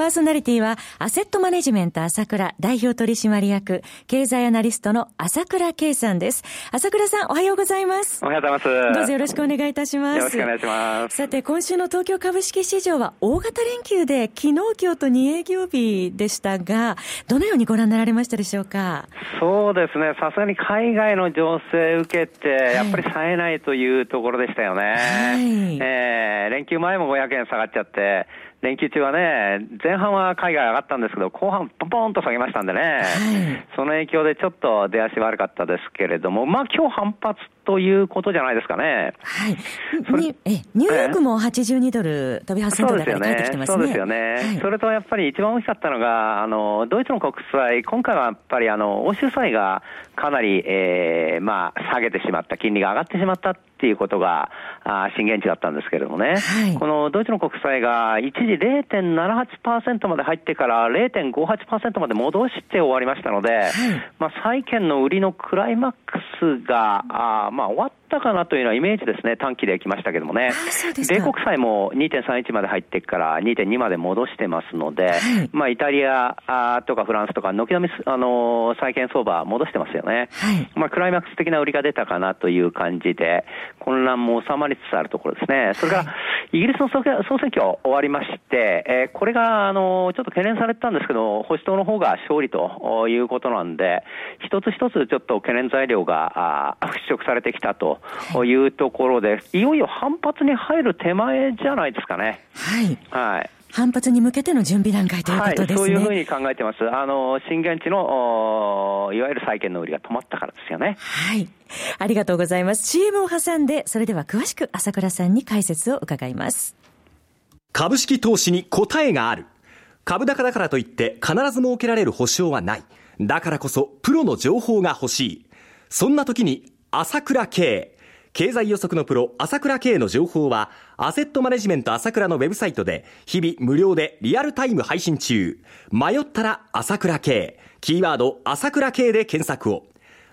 パーソナリティは、アセットマネジメント朝倉代表取締役、経済アナリストの朝倉慶さんです。朝倉さん、おはようございます。おはようございます。どうぞよろしくお願いいたします。よろしくお願いします。さて、今週の東京株式市場は大型連休で、昨日、今日と2営業日でしたが、どのようにご覧になられましたでしょうか？そうですね、さすがに海外の情勢受けて、やっぱり冴えないというところでしたよね。はい、えー、連休前も500円下がっちゃって、連休中はね、前半は海外上がったんですけど、後半ポンポンと下げましたんでね、はい、その影響でちょっと出足悪かったですけれども、まあ今日反発ということじゃないですかね。はい。え、ニューヨークも82ドル飛び8セント高帰ってきてますね。そうですよね。はい、それとやっぱり一番大きかったのが、あの、ドイツの国債、今回はやっぱりあの、欧州債がかなり、えー、まあ、下げてしまった、金利が上がってしまったっていうことが、あ震源地だったんですけれどもね、はい、このドイツの国債が一時0.78%まで入ってから0.58%まで戻して終わりましたので、はい、まあ、債券の売りのクライマックスが、あまあ、終わったかなというようなイメージですね、短期で来ましたけどもね、米国債も2.31まで入ってから2.2まで戻してますので、はい、まあ、イタリアとかフランスとか、軒並み、あの債券相場戻してますよね。まあ、クライマックス的な売りが出たかなという感じで、混乱も収まりつつあるところですね。それから、イギリスの総選挙終わりまして、えー、これが、あの、ちょっと懸念されてたんですけど、保守党の方が勝利ということなんで、一つ一つちょっと懸念材料が、あ払拭されてきたというところで、いよいよ反発に入る手前じゃないですかね。はい。はい。反発に向けての準備段階ということですね。はい、そういうふうに考えてます。あの、震源地の、いわゆる債券の売りが止まったからですよね。はい。ありがとうございます。CM を挟んで、それでは詳しく朝倉さんに解説を伺います。株式投資に答えがある。株高だからといって必ず設けられる保証はない。だからこそプロの情報が欲しい。そんな時に朝倉慶。経済予測のプロ、朝倉慶の情報は、アセットマネジメント朝倉のウェブサイトで、日々無料でリアルタイム配信中。迷ったら朝倉慶。キーワード、朝倉慶で検索を。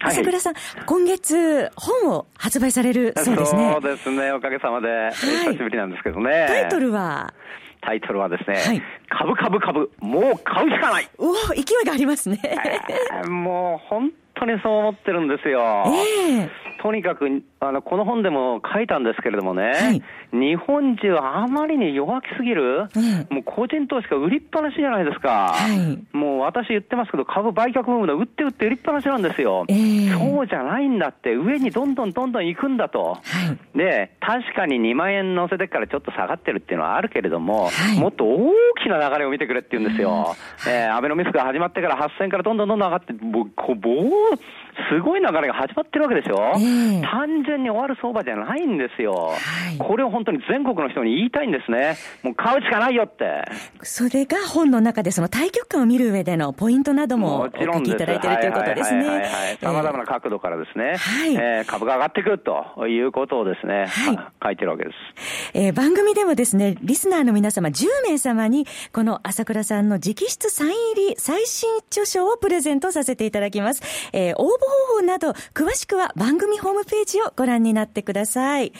朝倉さん、今月、本を発売されるそうですね。そうですね、おかげさまで、はい、久しぶりなんですけどね。タイトルは？タイトルはですね、はい、株株株、もう買うしかない。おお、勢いがありますね。えー、もう本当にそう思ってるんですよ。えー、とにかくあの、この本でも書いたんですけれどもね、はい、日本中あまりに弱気すぎる、うん、もう個人投資家売りっぱなしじゃないですか。はい、もう私言ってますけど、株売却ブームで売って売って売りっぱなしなんですよ。えー、そうじゃないんだって、上にどんどんどんどん行くんだと。はい、で、確かに2万円乗せてからちょっと下がってるっていうのはあるけれども、もっと大きな流れを見てくれって言うんですよ。えー、アベノミスクが始まってから8000からどんどんどんどん上がって、もう、こう、棒、すごい流れが始まってるわけでしょ。えー、単純に終わる相場じゃないんですよ、はい、これを本当に全国の人に言いたいんですね、もう買うしかないよって。それが本の中で、その対局感を見る上でのポイントなどもお書きいただいているということですね。な角度からですね、はい、えー、株が上がってくるということをですね、はい、書いてるわけです。えー、番組でもですね、リスナーの皆様10名様に、この朝倉さんの直筆サイン入り最新著書をプレゼントさせていただきます。えー、応募方法など、詳しくは番組ホームページをご覧になってください。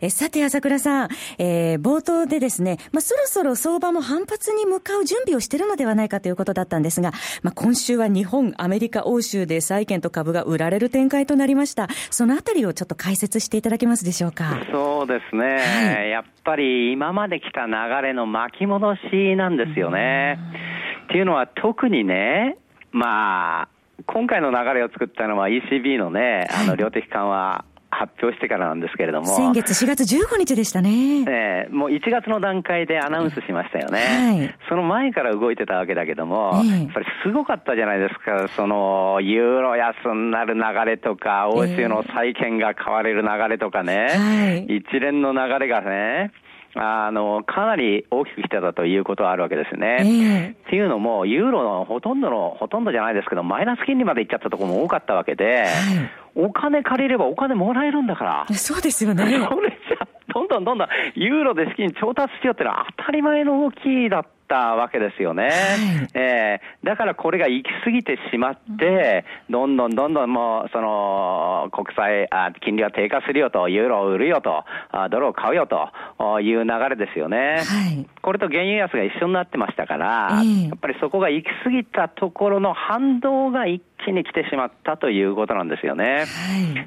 えさて、朝倉さん、えー、冒頭でですね、まあ、そろそろ相場も反発に向かう準備をしているのではないかということだったんですが、まあ、今週は日本、アメリカ、欧州で債券と株が売られる展開となりました。そのあたりをちょっと解説していただけますでしょうか？そうですね。はい、やっぱり今まで来た流れの巻き戻しなんですよね。っていうのは特にね、まあ、今回の流れを作ったのは ECB のね、あの量的緩和発表してからなんですけれども。先月4月15日でしたね。えー、もう1月の段階でアナウンスしましたよね。はい、その前から動いてたわけだけども、えー、やっぱりすごかったじゃないですか。その、ユーロ安になる流れとか、欧州の債券が買われる流れとかね、えー、一連の流れがね、あの、かなり大きく来てたということはあるわけですね。えー、っていうのも、ユーロのほとんどの、ほとんどじゃないですけど、マイナス金利まで行っちゃったところも多かったわけで、はい、お金借りればお金もらえるんだから。そうですよね。それじゃ、どんどんどんどんユーロで資金調達しようってのは当たり前の動きだったわけですよね。はい、えー、だからこれが行き過ぎてしまって、どんどんどんどんもう、その、国債あ、金利は低下するよと、ユーロを売るよと、あドルを買うよという流れですよね。はい、これと原油安が一緒になってましたから、えー、やっぱりそこが行き過ぎたところの反動が一気に来てしまったということなんですよね。はい、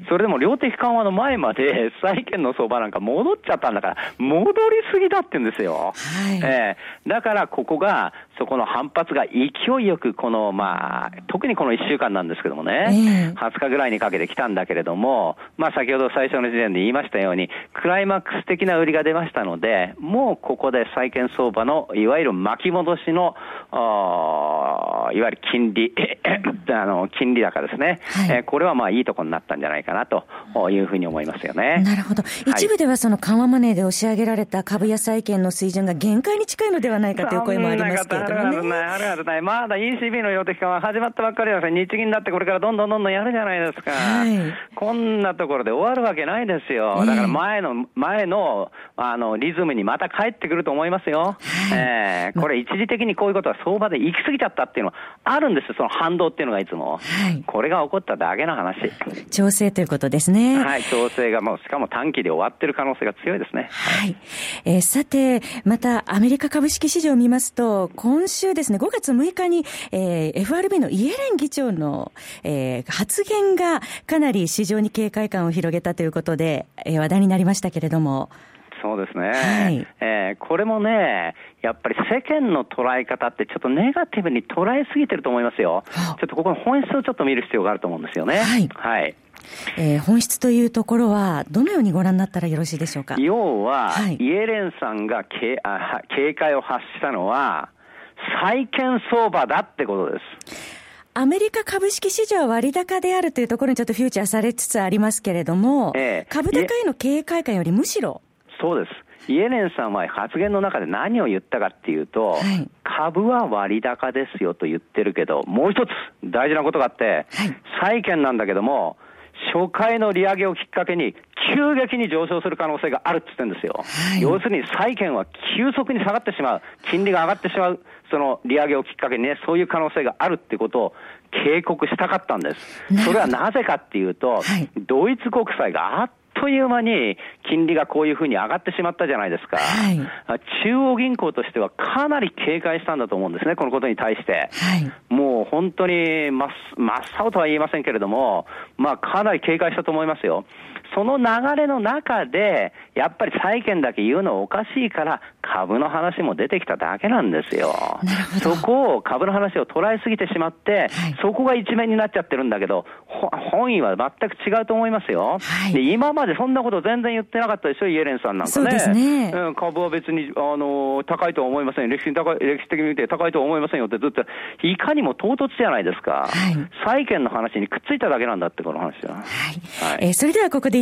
それでも量的緩和の前まで 債券の相場なんか戻っちゃったんだから、戻りすぎだって言うんですよ。はい、えー、だからここが、そこの反発が勢いよく、この、まあ、特にこの1週間なんですけどもね、えー、20日ぐらいにかけて来たんだけれども、まあ先ほど最初の時点で言いましたように、クライマックス的な売りが出ましたので、もうここで債券相場の、いわゆる巻き戻しの、いわゆる金利、あの、金利高ですね。はい、えー、これはまあいいところになったんじゃないかなというふうに思いますよね。なるほど。一部ではその緩和マネーで押し上げられた株や債券の水準が限界に近いのではないかという声もありますけれどもね。あるはずない。まだ ECB の量的緩和始まったばっかりです日銀だってこれからどんどんどんどんやるじゃないですか。はい、こんなところで終わるわけないですよ。だから前の、前の、あの、リズムにまた帰ってくると思いますよ。はい、えー、これ一時的にこういうことは相場で行き過ぎちゃったっていうのはあるんですよ、その反動っていうのがいつも。はい、これが起こっただけの話。調整ということですね。はい、調整がもう、しかも短期で終わってる可能性が強いですね。はい。えー、さて、またアメリカ株式市場を見ますと、今週ですね、5月6日に、えー、FRB のイエレン議長の、えー、発言がかなり市場に警戒感を広げたということで、えー、話題になりましたけれども。そうですね、はい、えー、これもね、やっぱり世間の捉え方って、ちょっとネガティブに捉えすぎてると思いますよ、ちょっとここの本質をちょっと見る必要があると思うんですよね。はい、はい。えー、本質というところは、どのようにご覧になったらよろしいでしょうか？要は、はい、イエレンさんが警あ警戒を発したのは、債券相場だってことです。アメリカ株式市場は割高であるというところにちょっとフューチャーされつつありますけれども、え。株高への警戒感よりむしろ。そうです。イエレンさんは発言の中で何を言ったかっていうと、はい、株は割高ですよと言ってるけど、もう一つ大事なことがあって、はい、債券なんだけども、初回の利上げをきっかけに急激に上昇する可能性があるって言ってるんですよ。はい、要するに債券は急速に下がってしまう。金利が上がってしまう。その利上げをきっかけにね、そういう可能性があるってことを警告したかったんです。それはなぜかっていうと、はい、ドイツ国債があっという間に金利がこういうふうに上がってしまったじゃないですか、はい、中央銀行としてはかなり警戒したんだと思うんですね、このことに対して。はい、もう本当に真っ青とは言いませんけれども、まあ、かなり警戒したと思いますよ。その流れの中で、やっぱり債券だけ言うのおかしいから、株の話も出てきただけなんですよ。そこを株の話を捉えすぎてしまって、はい、そこが一面になっちゃってるんだけど、本意は全く違うと思いますよ。はい、で今までそんなこと全然言ってなかったでしょ、イエレンさんなんかね。そうですね。うん、株は別に、あの、高いとは思いません。歴史に高い、歴史的に見て高いとは思いませんよってずっと、いかにも唐突じゃないですか。はい、債券の話にくっついただけなんだって、この話は。はい。はい、えー、それではここで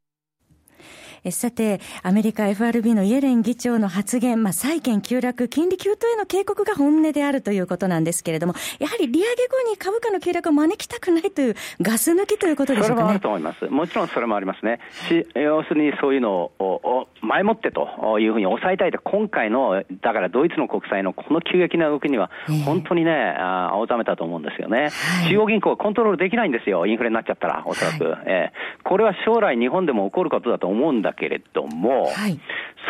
さて、アメリカ FRB のイエレン議長の発言、まあ、債券急落、金利急騰への警告が本音であるということなんですけれども、やはり利上げ後に株価の急落を招きたくないというガス抜きということでしょうか、ね、それもあると思います。もちろんそれもありますね。し要するにそういうのを前もってというふうに抑えたいと、今回の、だからドイツの国債のこの急激な動きには、本当にね、えー、青ざめたと思うんですよね、はい、中央銀行はコントロールできないんですよ、インフレになっちゃったら、おそらく。はい、えー、これは将来、日本でも起こることだと思うんだけれども、はい、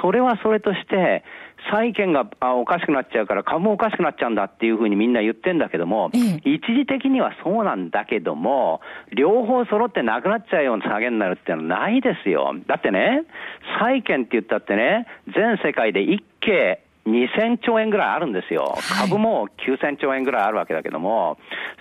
それはそれとして、債券がおかしくなっちゃうから株もおかしくなっちゃうんだっていうふうにみんな言ってんだけども、ええ、一時的にはそうなんだけども、両方揃ってなくなっちゃうような下げになるっていうのはないですよ。だってね、債券って言ったってね、全世界で一計2000兆円ぐらいあるんですよ、株も9000兆円ぐらいあるわけだけども、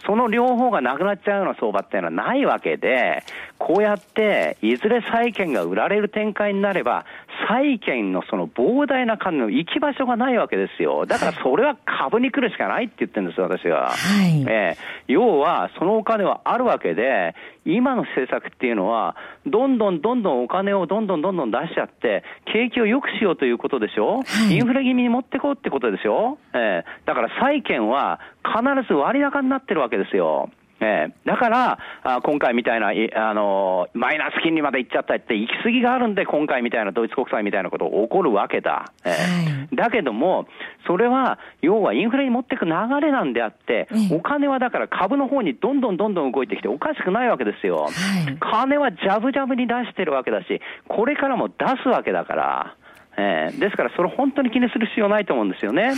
その両方がなくなっちゃうような相場っていうのはないわけで、こうやっていずれ債券が売られる展開になれば、債券のその膨大な金の行き場所がないわけですよ。だからそれは株に来るしかないって言ってるんですよ、私は。はい、えー、要は、そのお金はあるわけで、今の政策っていうのは、どんどんどんどんお金をどんどんどんどん出しちゃって、景気を良くしようということでしょ、はい、インフレ気味に持ってこうってことでしょ、えー、だから債券は必ず割高になってるわけですよ。えー、だから、あ今回みたいな、あのー、マイナス金利まで行っちゃったって、行き過ぎがあるんで、今回みたいなドイツ国債みたいなことが起こるわけだ。えー、はい、だけども、それは、要はインフレに持っていく流れなんであって、お金はだから株の方にどんどんどんどん動いてきて、おかしくないわけですよ。はい、金はジャブジャブに出してるわけだし、これからも出すわけだから。えー、ですから、それ本当に気にする必要ないと思うんですよね。はい、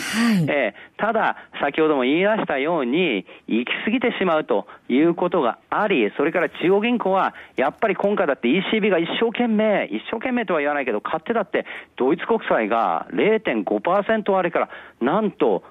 えー、ただ、先ほども言い出したように、行き過ぎてしまうということがあり、それから中央銀行は、やっぱり今回だって ECB が一生懸命、一生懸命とは言わないけど、買ってだって、ドイツ国債が0.5%割れから、なんと、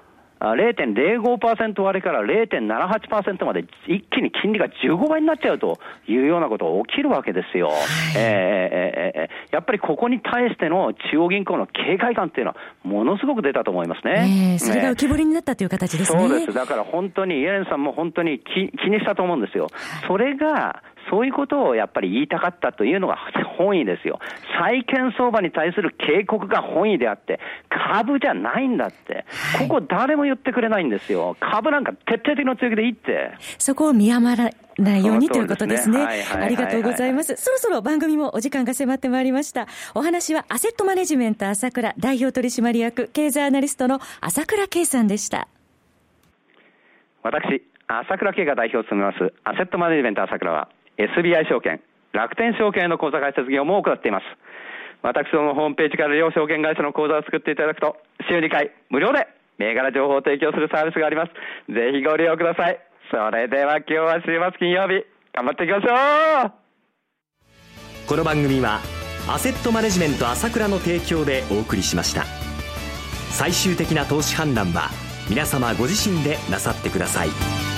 0.05%割れから0.78%まで一気に金利が15倍になっちゃうというようなことが起きるわけですよ。はい、えー、えー、やっぱりここに対しての中央銀行の警戒感っていうのはものすごく出たと思いますね。えー、それが浮き彫りになったという形ですね。そうです。だから本当にイエレンさんも本当に気気にしたと思うんですよ。それがそういうことをやっぱり言いたかったというのが本意ですよ。債券相場に対する警告が本意であって、株じゃないんだって。ここ誰も言ってくれないんですよ。株なんか徹底的な強気でいいって。そこを見余らないようにということですね。ありがとうございます。そろそろ番組もお時間が迫ってまいりました。お話はアセットマネジメント朝倉代表取締役経済アナリストの朝倉圭さんでした。私、朝倉圭が代表を務めますアセットマネジメント朝倉は SBI 証券、楽天証券の口座開設業も行っています。私どもホームページから両証券会社の口座を作っていただくと、週2回無料で銘柄情報を提供するサービスがあります。ぜひご利用ください。それでは今日は週末金曜日、頑張っていきましょうこの番組は、アセットマネジメント朝倉の提供でお送りしました。最終的な投資判断は、皆様ご自身でなさってください。